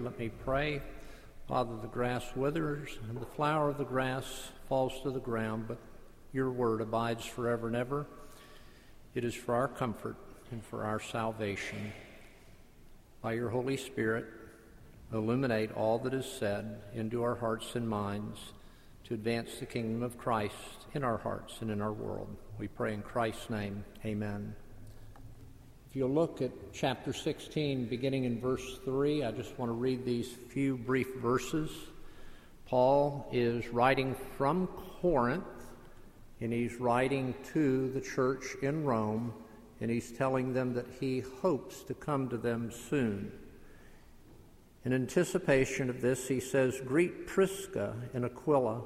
let me pray. Father, the grass withers and the flower of the grass falls to the ground, but your word abides forever and ever. It is for our comfort and for our salvation. By your Holy Spirit, illuminate all that is said into our hearts and minds to advance the kingdom of Christ in our hearts and in our world. We pray in Christ's name. Amen. If you look at chapter 16, beginning in verse 3, I just want to read these few brief verses. Paul is writing from Corinth, and he's writing to the church in Rome, and he's telling them that he hopes to come to them soon. In anticipation of this, he says, Greet Prisca and Aquila,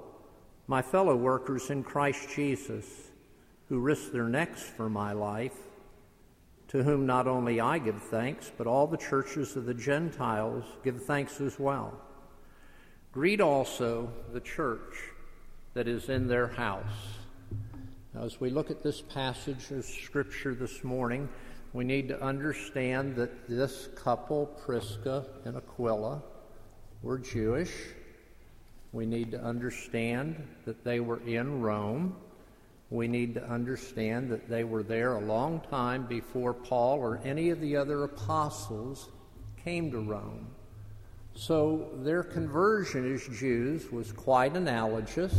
my fellow workers in Christ Jesus, who risked their necks for my life to whom not only I give thanks, but all the churches of the Gentiles give thanks as well. Greet also the church that is in their house. Now, as we look at this passage of Scripture this morning, we need to understand that this couple, Prisca and Aquila, were Jewish. We need to understand that they were in Rome we need to understand that they were there a long time before Paul or any of the other apostles came to Rome. So their conversion as Jews was quite analogous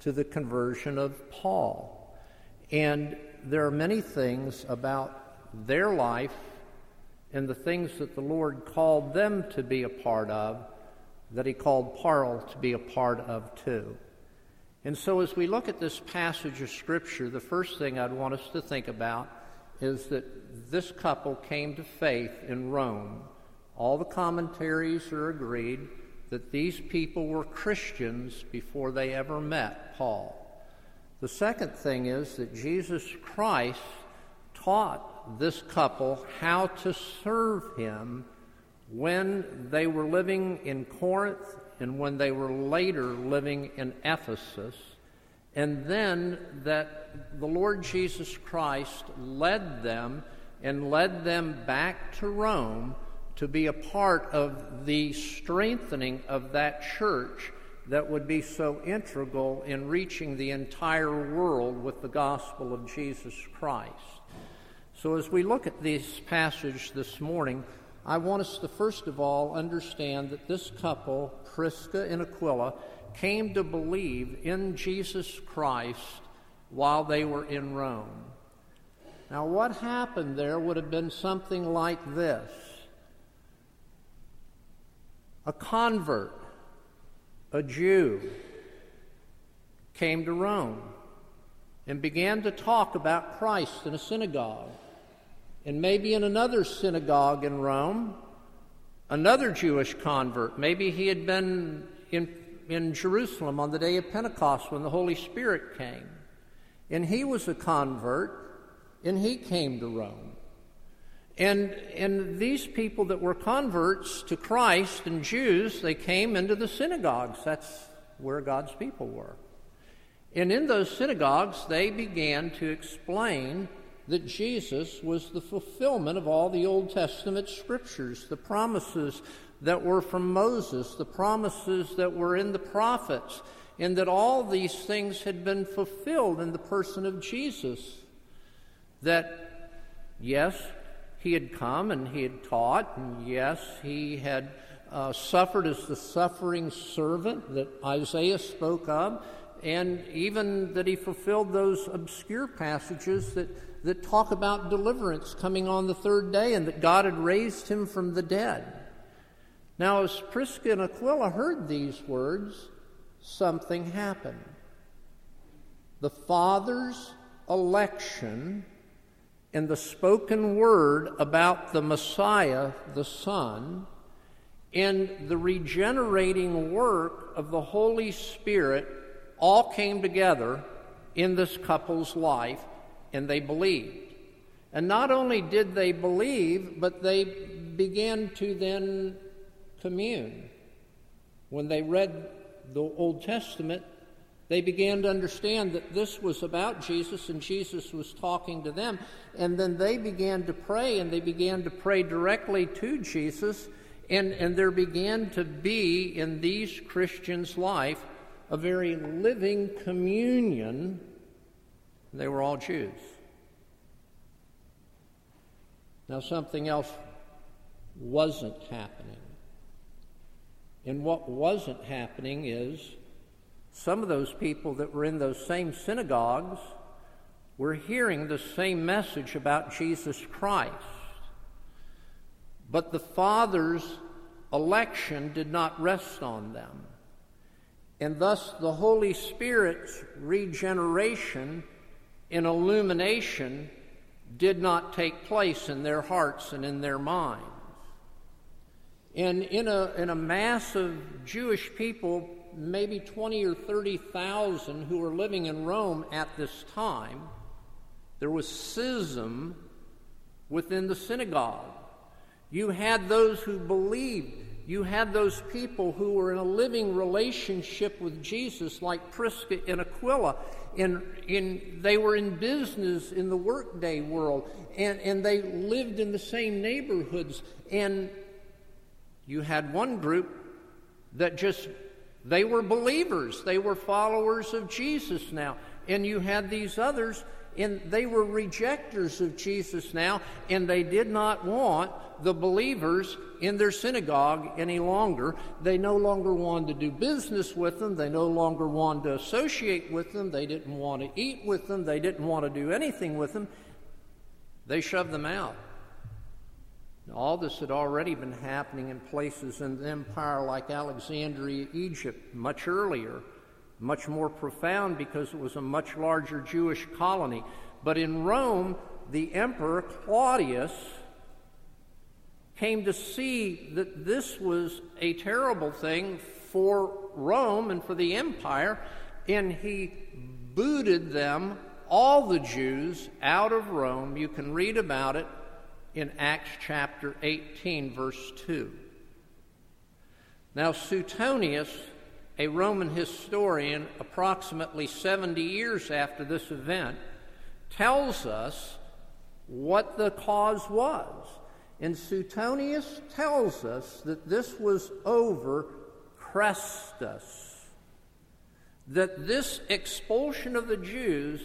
to the conversion of Paul. And there are many things about their life and the things that the Lord called them to be a part of that he called Paul to be a part of too. And so, as we look at this passage of Scripture, the first thing I'd want us to think about is that this couple came to faith in Rome. All the commentaries are agreed that these people were Christians before they ever met Paul. The second thing is that Jesus Christ taught this couple how to serve him when they were living in Corinth and when they were later living in Ephesus, and then that the Lord Jesus Christ led them and led them back to Rome to be a part of the strengthening of that church that would be so integral in reaching the entire world with the gospel of Jesus Christ. So, as we look at this passage this morning, I want us to first of all understand that this couple, Prisca and Aquila, came to believe in Jesus Christ while they were in Rome. Now, what happened there would have been something like this a convert, a Jew, came to Rome and began to talk about Christ in a synagogue and maybe in another synagogue in Rome, another Jewish convert. Maybe he had been in, in Jerusalem on the day of Pentecost when the Holy Spirit came. And he was a convert, and he came to Rome. And, and these people that were converts to Christ and Jews, they came into the synagogues. That's where God's people were. And in those synagogues, they began to explain that Jesus was the fulfillment of all the Old Testament scriptures, the promises that were from Moses, the promises that were in the prophets, and that all these things had been fulfilled in the person of Jesus. That, yes, he had come and he had taught, and yes, he had uh, suffered as the suffering servant that Isaiah spoke of, and even that he fulfilled those obscure passages that that talk about deliverance coming on the third day and that God had raised him from the dead. Now, as Prisca and Aquila heard these words, something happened. The Father's election and the spoken word about the Messiah, the Son, and the regenerating work of the Holy Spirit all came together in this couple's life and they believed. And not only did they believe, but they began to then commune. When they read the Old Testament, they began to understand that this was about Jesus and Jesus was talking to them. And then they began to pray, and they began to pray directly to Jesus. And, and there began to be in these Christians' life a very living communion. They were all Jews. Now, something else wasn't happening. And what wasn't happening is some of those people that were in those same synagogues were hearing the same message about Jesus Christ. But the Father's election did not rest on them. And thus, the Holy Spirit's regeneration and illumination did not take place in their hearts and in their minds. And in a, in a mass of Jewish people, maybe 20 or 30,000 who were living in Rome at this time, there was schism within the synagogue. You had those who believed. You had those people who were in a living relationship with Jesus, like Prisca and Aquila. In, in, they were in business in the workday world, and, and they lived in the same neighborhoods. And you had one group that just, they were believers, they were followers of Jesus now. And you had these others and they were rejectors of Jesus now, and they did not want the believers in their synagogue any longer. They no longer wanted to do business with them. They no longer wanted to associate with them. They didn't want to eat with them. They didn't want to do anything with them. They shoved them out. All this had already been happening in places in the empire like Alexandria, Egypt, much earlier much more profound because it was a much larger Jewish colony. But in Rome, the emperor Claudius came to see that this was a terrible thing for Rome and for the empire, and he booted them, all the Jews, out of Rome. You can read about it in Acts chapter 18, verse 2. Now, Suetonius a Roman historian, approximately 70 years after this event, tells us what the cause was. And Suetonius tells us that this was over Chrestus, that this expulsion of the Jews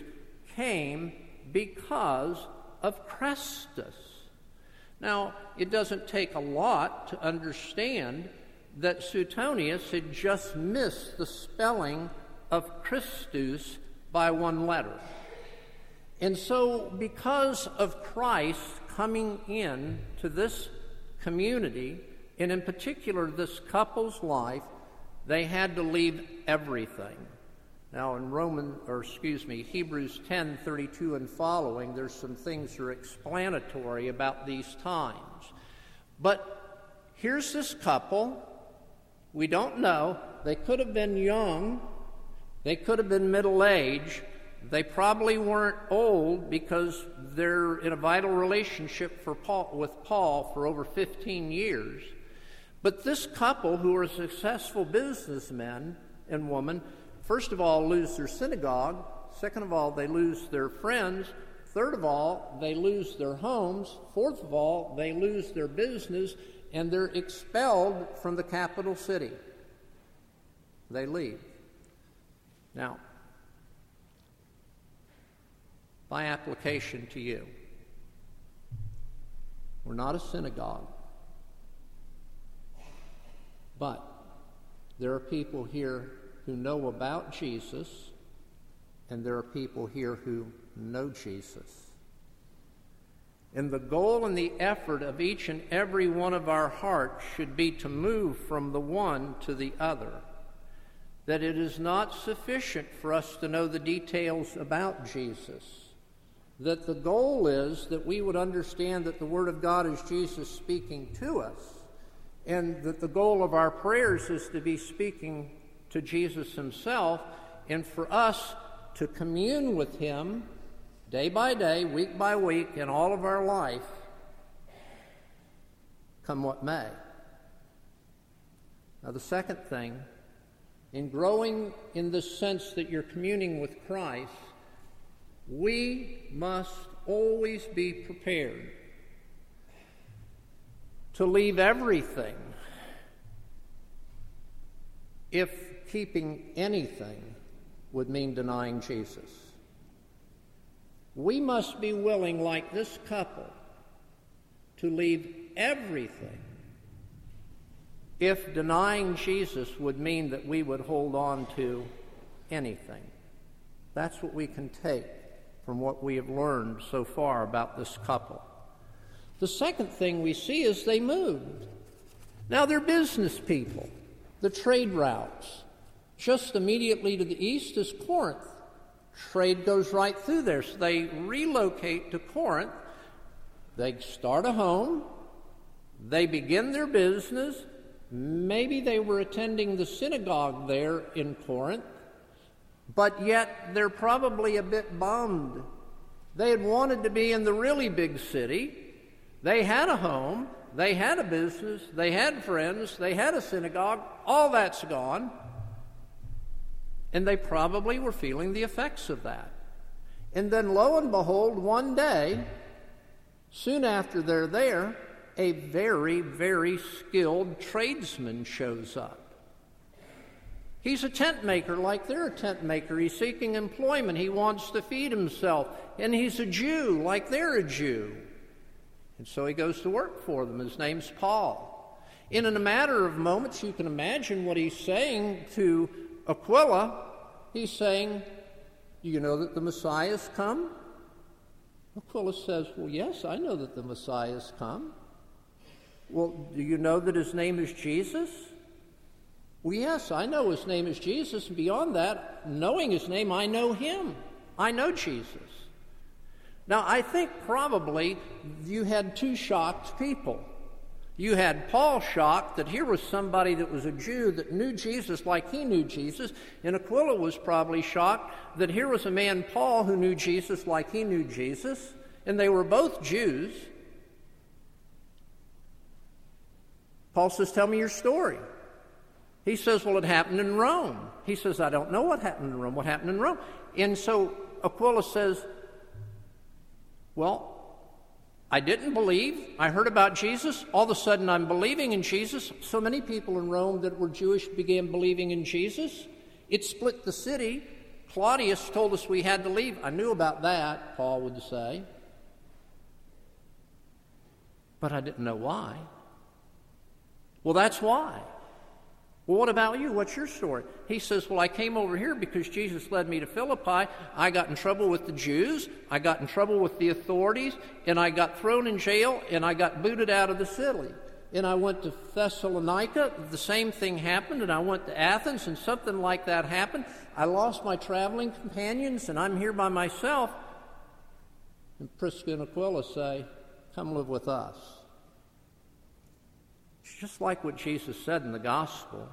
came because of Chrestus. Now, it doesn't take a lot to understand that Suetonius had just missed the spelling of Christus by one letter. And so, because of Christ coming in to this community, and in particular this couple's life, they had to leave everything. Now, in Roman, or excuse me, Hebrews 10 32 and following, there's some things that are explanatory about these times. But here's this couple we don't know. They could have been young, they could have been middle aged. They probably weren't old because they're in a vital relationship for Paul, with Paul for over 15 years. But this couple, who are successful businessmen and women, first of all, lose their synagogue. Second of all, they lose their friends. Third of all, they lose their homes. Fourth of all, they lose their business and they're expelled from the capital city. They leave. Now, by application to you, we're not a synagogue, but there are people here who know about Jesus, and there are people here who know Jesus. And the goal and the effort of each and every one of our hearts should be to move from the one to the other. That it is not sufficient for us to know the details about Jesus. That the goal is that we would understand that the Word of God is Jesus speaking to us, and that the goal of our prayers is to be speaking to Jesus Himself, and for us to commune with Him day by day, week by week, in all of our life, come what may. Now, the second thing, in growing in the sense that you're communing with Christ, we must always be prepared to leave everything if keeping anything would mean denying Jesus. We must be willing, like this couple, to leave everything if denying Jesus would mean that we would hold on to anything. That's what we can take from what we have learned so far about this couple. The second thing we see is they moved. Now they're business people, the trade routes. Just immediately to the east is Corinth. Trade goes right through there. So they relocate to Corinth. They start a home. They begin their business. Maybe they were attending the synagogue there in Corinth, but yet they're probably a bit bummed. They had wanted to be in the really big city. They had a home, they had a business, they had friends, they had a synagogue. All that's gone. And they probably were feeling the effects of that. And then, lo and behold, one day, soon after they're there, a very, very skilled tradesman shows up. He's a tent maker like they're a tent maker. He's seeking employment. He wants to feed himself. And he's a Jew like they're a Jew. And so he goes to work for them. His name's Paul. And In a matter of moments, you can imagine what he's saying to Aquila. He's saying, Do You know that the Messiah's come? Aquila says, Well, yes, I know that the Messiah's come. Well, do you know that his name is Jesus? Well, yes, I know his name is Jesus. And beyond that, knowing his name, I know him. I know Jesus. Now, I think probably you had two shocked people. You had Paul shocked that here was somebody that was a Jew that knew Jesus like he knew Jesus, and Aquila was probably shocked that here was a man, Paul, who knew Jesus like he knew Jesus, and they were both Jews. Paul says, Tell me your story. He says, Well, it happened in Rome. He says, I don't know what happened in Rome. What happened in Rome? And so Aquila says, Well, I didn't believe. I heard about Jesus. All of a sudden, I'm believing in Jesus. So many people in Rome that were Jewish began believing in Jesus. It split the city. Claudius told us we had to leave. I knew about that, Paul would say. But I didn't know why. Well, that's why. Well, what about you? What's your story? He says, Well, I came over here because Jesus led me to Philippi. I got in trouble with the Jews, I got in trouble with the authorities, and I got thrown in jail, and I got booted out of the city. And I went to Thessalonica, the same thing happened, and I went to Athens, and something like that happened. I lost my traveling companions, and I'm here by myself. And Prisca and Aquila say, Come live with us. It's just like what Jesus said in the gospel.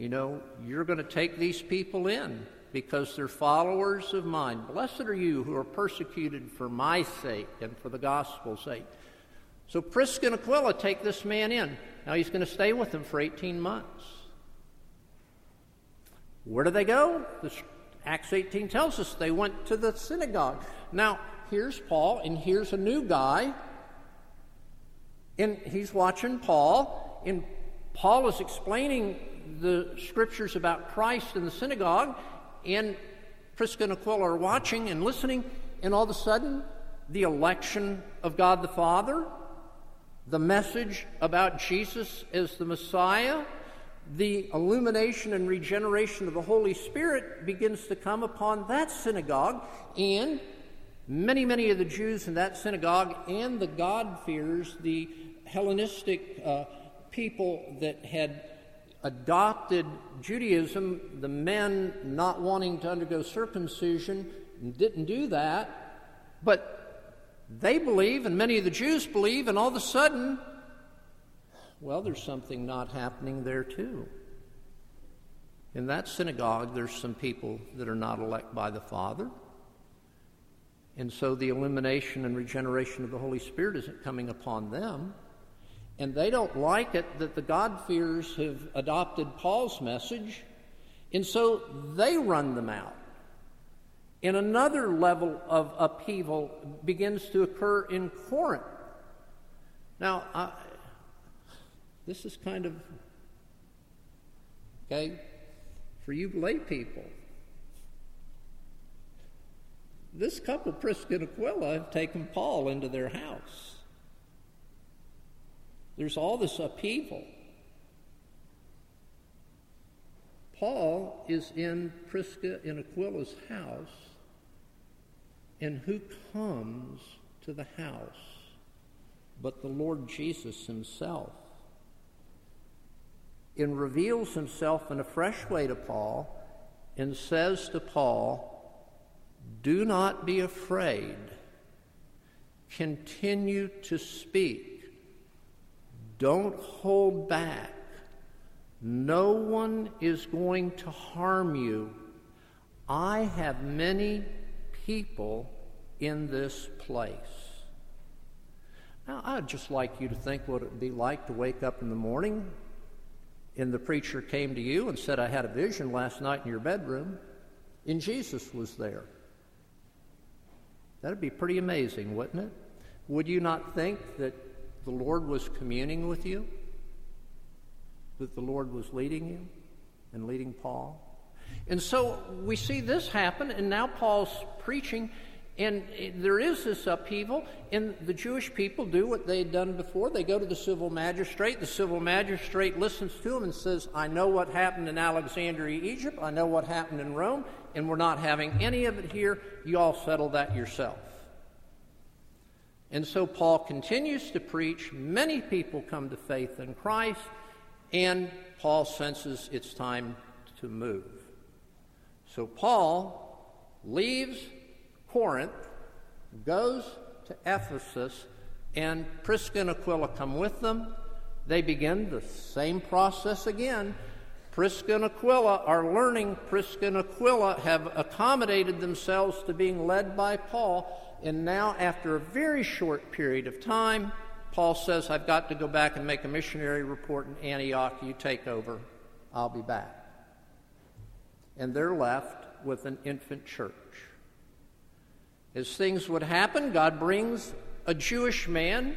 You know, you're going to take these people in because they're followers of mine. Blessed are you who are persecuted for my sake and for the gospel's sake. So Prisca and Aquila take this man in. Now he's going to stay with them for 18 months. Where do they go? This, Acts 18 tells us they went to the synagogue. Now, here's Paul, and here's a new guy and he's watching Paul, and Paul is explaining the scriptures about Christ in the synagogue, and Prisca and Aquila are watching and listening, and all of a sudden, the election of God the Father, the message about Jesus as the Messiah, the illumination and regeneration of the Holy Spirit begins to come upon that synagogue, and many, many of the Jews in that synagogue and the God-fearers, the Hellenistic uh, people that had adopted Judaism, the men not wanting to undergo circumcision, didn't do that, but they believe, and many of the Jews believe, and all of a sudden, well, there's something not happening there too. In that synagogue, there's some people that are not elect by the Father. And so the illumination and regeneration of the Holy Spirit isn't coming upon them and they don't like it that the God-fearers have adopted Paul's message, and so they run them out. And another level of upheaval begins to occur in Corinth. Now, I, this is kind of, okay, for you lay people. This couple, Prisca and Aquila, have taken Paul into their house. There's all this upheaval. Paul is in Prisca and Aquila's house, and who comes to the house but the Lord Jesus himself? And reveals himself in a fresh way to Paul and says to Paul, Do not be afraid. Continue to speak. Don't hold back. No one is going to harm you. I have many people in this place. Now, I'd just like you to think what it would be like to wake up in the morning and the preacher came to you and said, I had a vision last night in your bedroom, and Jesus was there. That'd be pretty amazing, wouldn't it? Would you not think that the Lord was communing with you? That the Lord was leading you and leading Paul? And so we see this happen, and now Paul's preaching, and there is this upheaval, and the Jewish people do what they'd done before. They go to the civil magistrate. The civil magistrate listens to them and says, I know what happened in Alexandria, Egypt. I know what happened in Rome, and we're not having any of it here. You all settle that yourself. And so Paul continues to preach. Many people come to faith in Christ, and Paul senses it's time to move. So Paul leaves Corinth, goes to Ephesus, and Prisca and Aquila come with them. They begin the same process again. Prisca and Aquila are learning. Prisca and Aquila have accommodated themselves to being led by Paul. And now, after a very short period of time, Paul says, I've got to go back and make a missionary report in Antioch. You take over. I'll be back. And they're left with an infant church. As things would happen, God brings a Jewish man,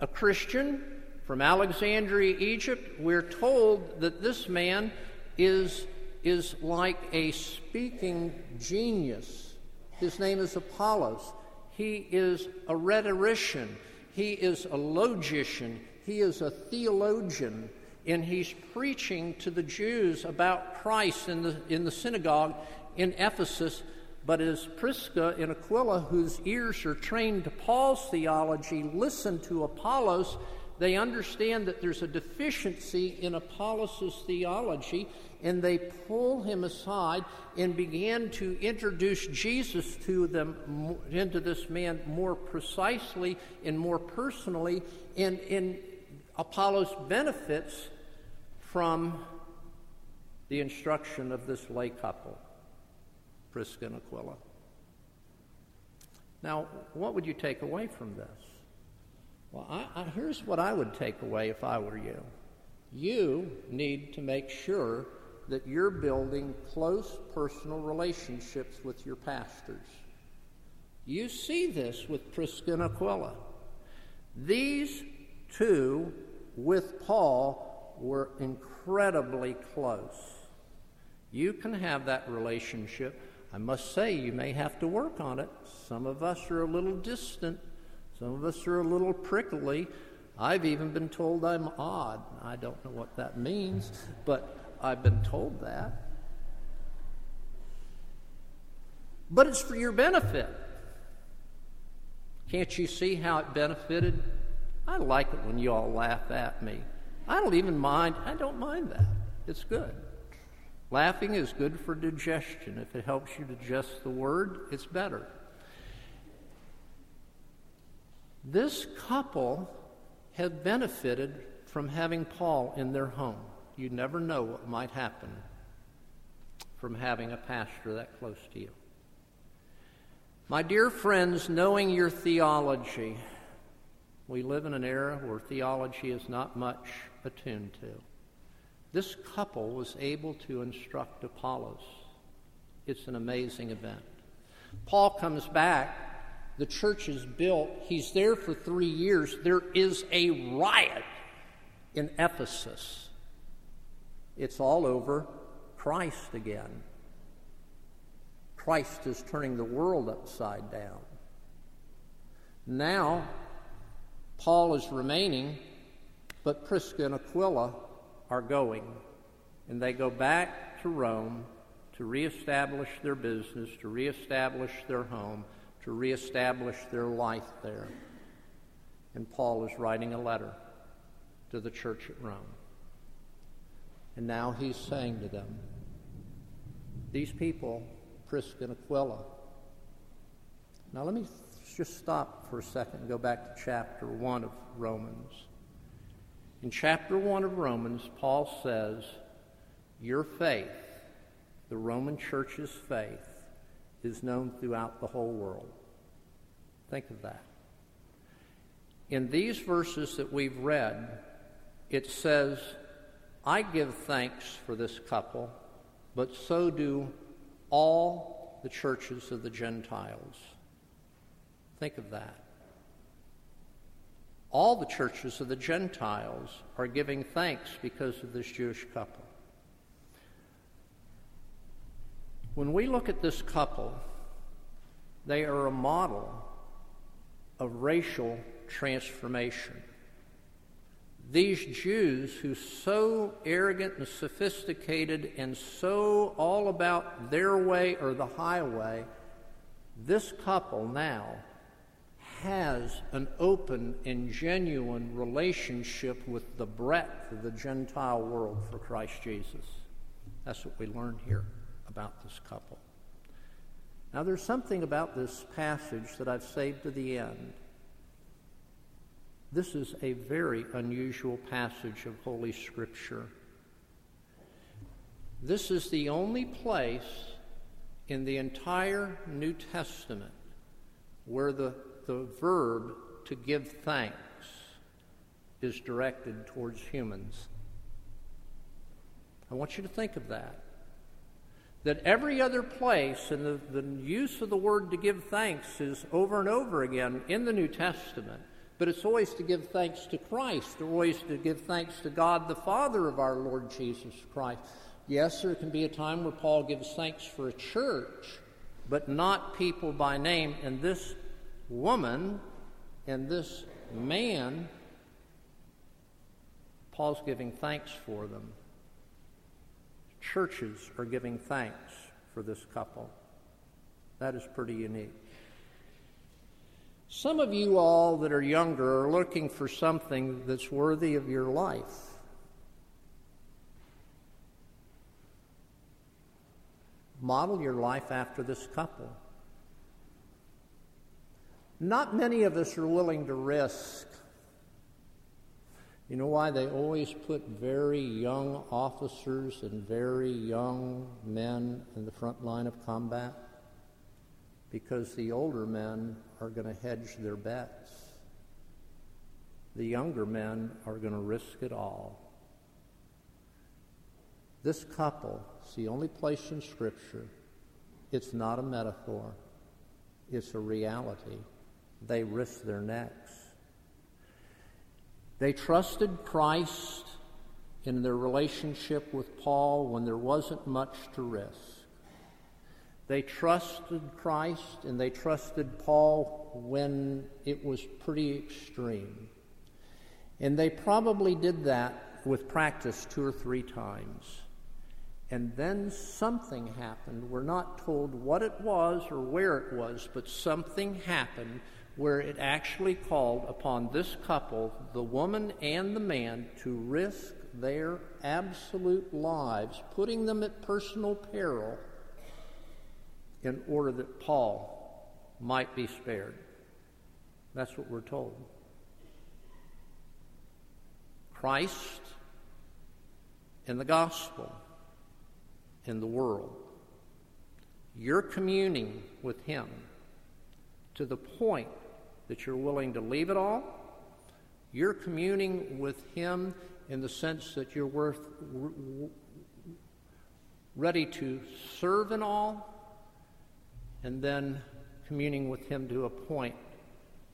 a Christian from Alexandria, Egypt. We're told that this man is, is like a speaking genius. His name is Apollos. He is a rhetorician. He is a logician. He is a theologian. And he's preaching to the Jews about Christ in the, in the synagogue in Ephesus but as Prisca and Aquila, whose ears are trained to Paul's theology, listen to Apollos, they understand that there's a deficiency in Apollos' theology, and they pull him aside and begin to introduce Jesus to them, into this man more precisely and more personally. And, and Apollos benefits from the instruction of this lay couple. Prisca and Aquila. Now, what would you take away from this? Well, I, I, here's what I would take away if I were you. You need to make sure that you're building close personal relationships with your pastors. You see this with Prisca and Aquila. These two, with Paul, were incredibly close. You can have that relationship I must say, you may have to work on it. Some of us are a little distant, some of us are a little prickly. I've even been told I'm odd. I don't know what that means, but I've been told that. But it's for your benefit. Can't you see how it benefited? I like it when you all laugh at me. I don't even mind, I don't mind that. It's good. Laughing is good for digestion. If it helps you digest the word, it's better. This couple had benefited from having Paul in their home. You never know what might happen from having a pastor that close to you. My dear friends, knowing your theology, we live in an era where theology is not much attuned to. This couple was able to instruct Apollos. It's an amazing event. Paul comes back. The church is built. He's there for three years. There is a riot in Ephesus. It's all over Christ again. Christ is turning the world upside down. Now, Paul is remaining, but Prisca and Aquila are going. And they go back to Rome to reestablish their business, to reestablish their home, to reestablish their life there. And Paul is writing a letter to the church at Rome. And now he's saying to them, These people, Prisca and Aquila. Now let me just stop for a second and go back to chapter 1 of Romans. In chapter 1 of Romans, Paul says, Your faith, the Roman church's faith, is known throughout the whole world. Think of that. In these verses that we've read, it says, I give thanks for this couple, but so do all the churches of the Gentiles. Think of that. All the churches of the Gentiles are giving thanks because of this Jewish couple. When we look at this couple, they are a model of racial transformation. These Jews who so arrogant and sophisticated and so all about their way or the highway, this couple now has an open and genuine relationship with the breadth of the Gentile world for Christ Jesus. That's what we learn here about this couple. Now, there's something about this passage that I've saved to the end. This is a very unusual passage of Holy Scripture. This is the only place in the entire New Testament where the, the verb to give thanks is directed towards humans. I want you to think of that. That every other place, and the, the use of the word to give thanks is over and over again in the New Testament, but it's always to give thanks to Christ, always to give thanks to God the Father of our Lord Jesus Christ. Yes, there can be a time where Paul gives thanks for a church, but not people by name. And this woman and this man, Paul's giving thanks for them. Churches are giving thanks for this couple. That is pretty unique. Some of you all that are younger are looking for something that's worthy of your life. Model your life after this couple. Not many of us are willing to risk. You know why they always put very young officers and very young men in the front line of combat? because the older men are going to hedge their bets. The younger men are going to risk it all. This couple, it's the only place in Scripture, it's not a metaphor, it's a reality. They risk their necks. They trusted Christ in their relationship with Paul when there wasn't much to risk. They trusted Christ and they trusted Paul when it was pretty extreme. And they probably did that with practice two or three times. And then something happened. We're not told what it was or where it was, but something happened where it actually called upon this couple, the woman and the man, to risk their absolute lives, putting them at personal peril in order that Paul might be spared. That's what we're told. Christ in the gospel in the world. You're communing with Him to the point that you're willing to leave it all. You're communing with Him in the sense that you're worth, ready to serve in all and then communing with Him to a point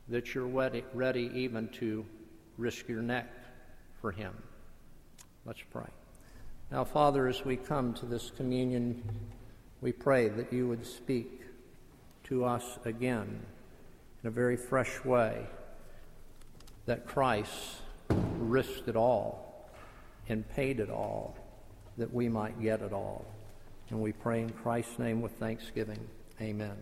that you're ready, ready even to risk your neck for Him. Let's pray. Now, Father, as we come to this communion, we pray that you would speak to us again in a very fresh way, that Christ risked it all and paid it all that we might get it all. And we pray in Christ's name with thanksgiving. Amen.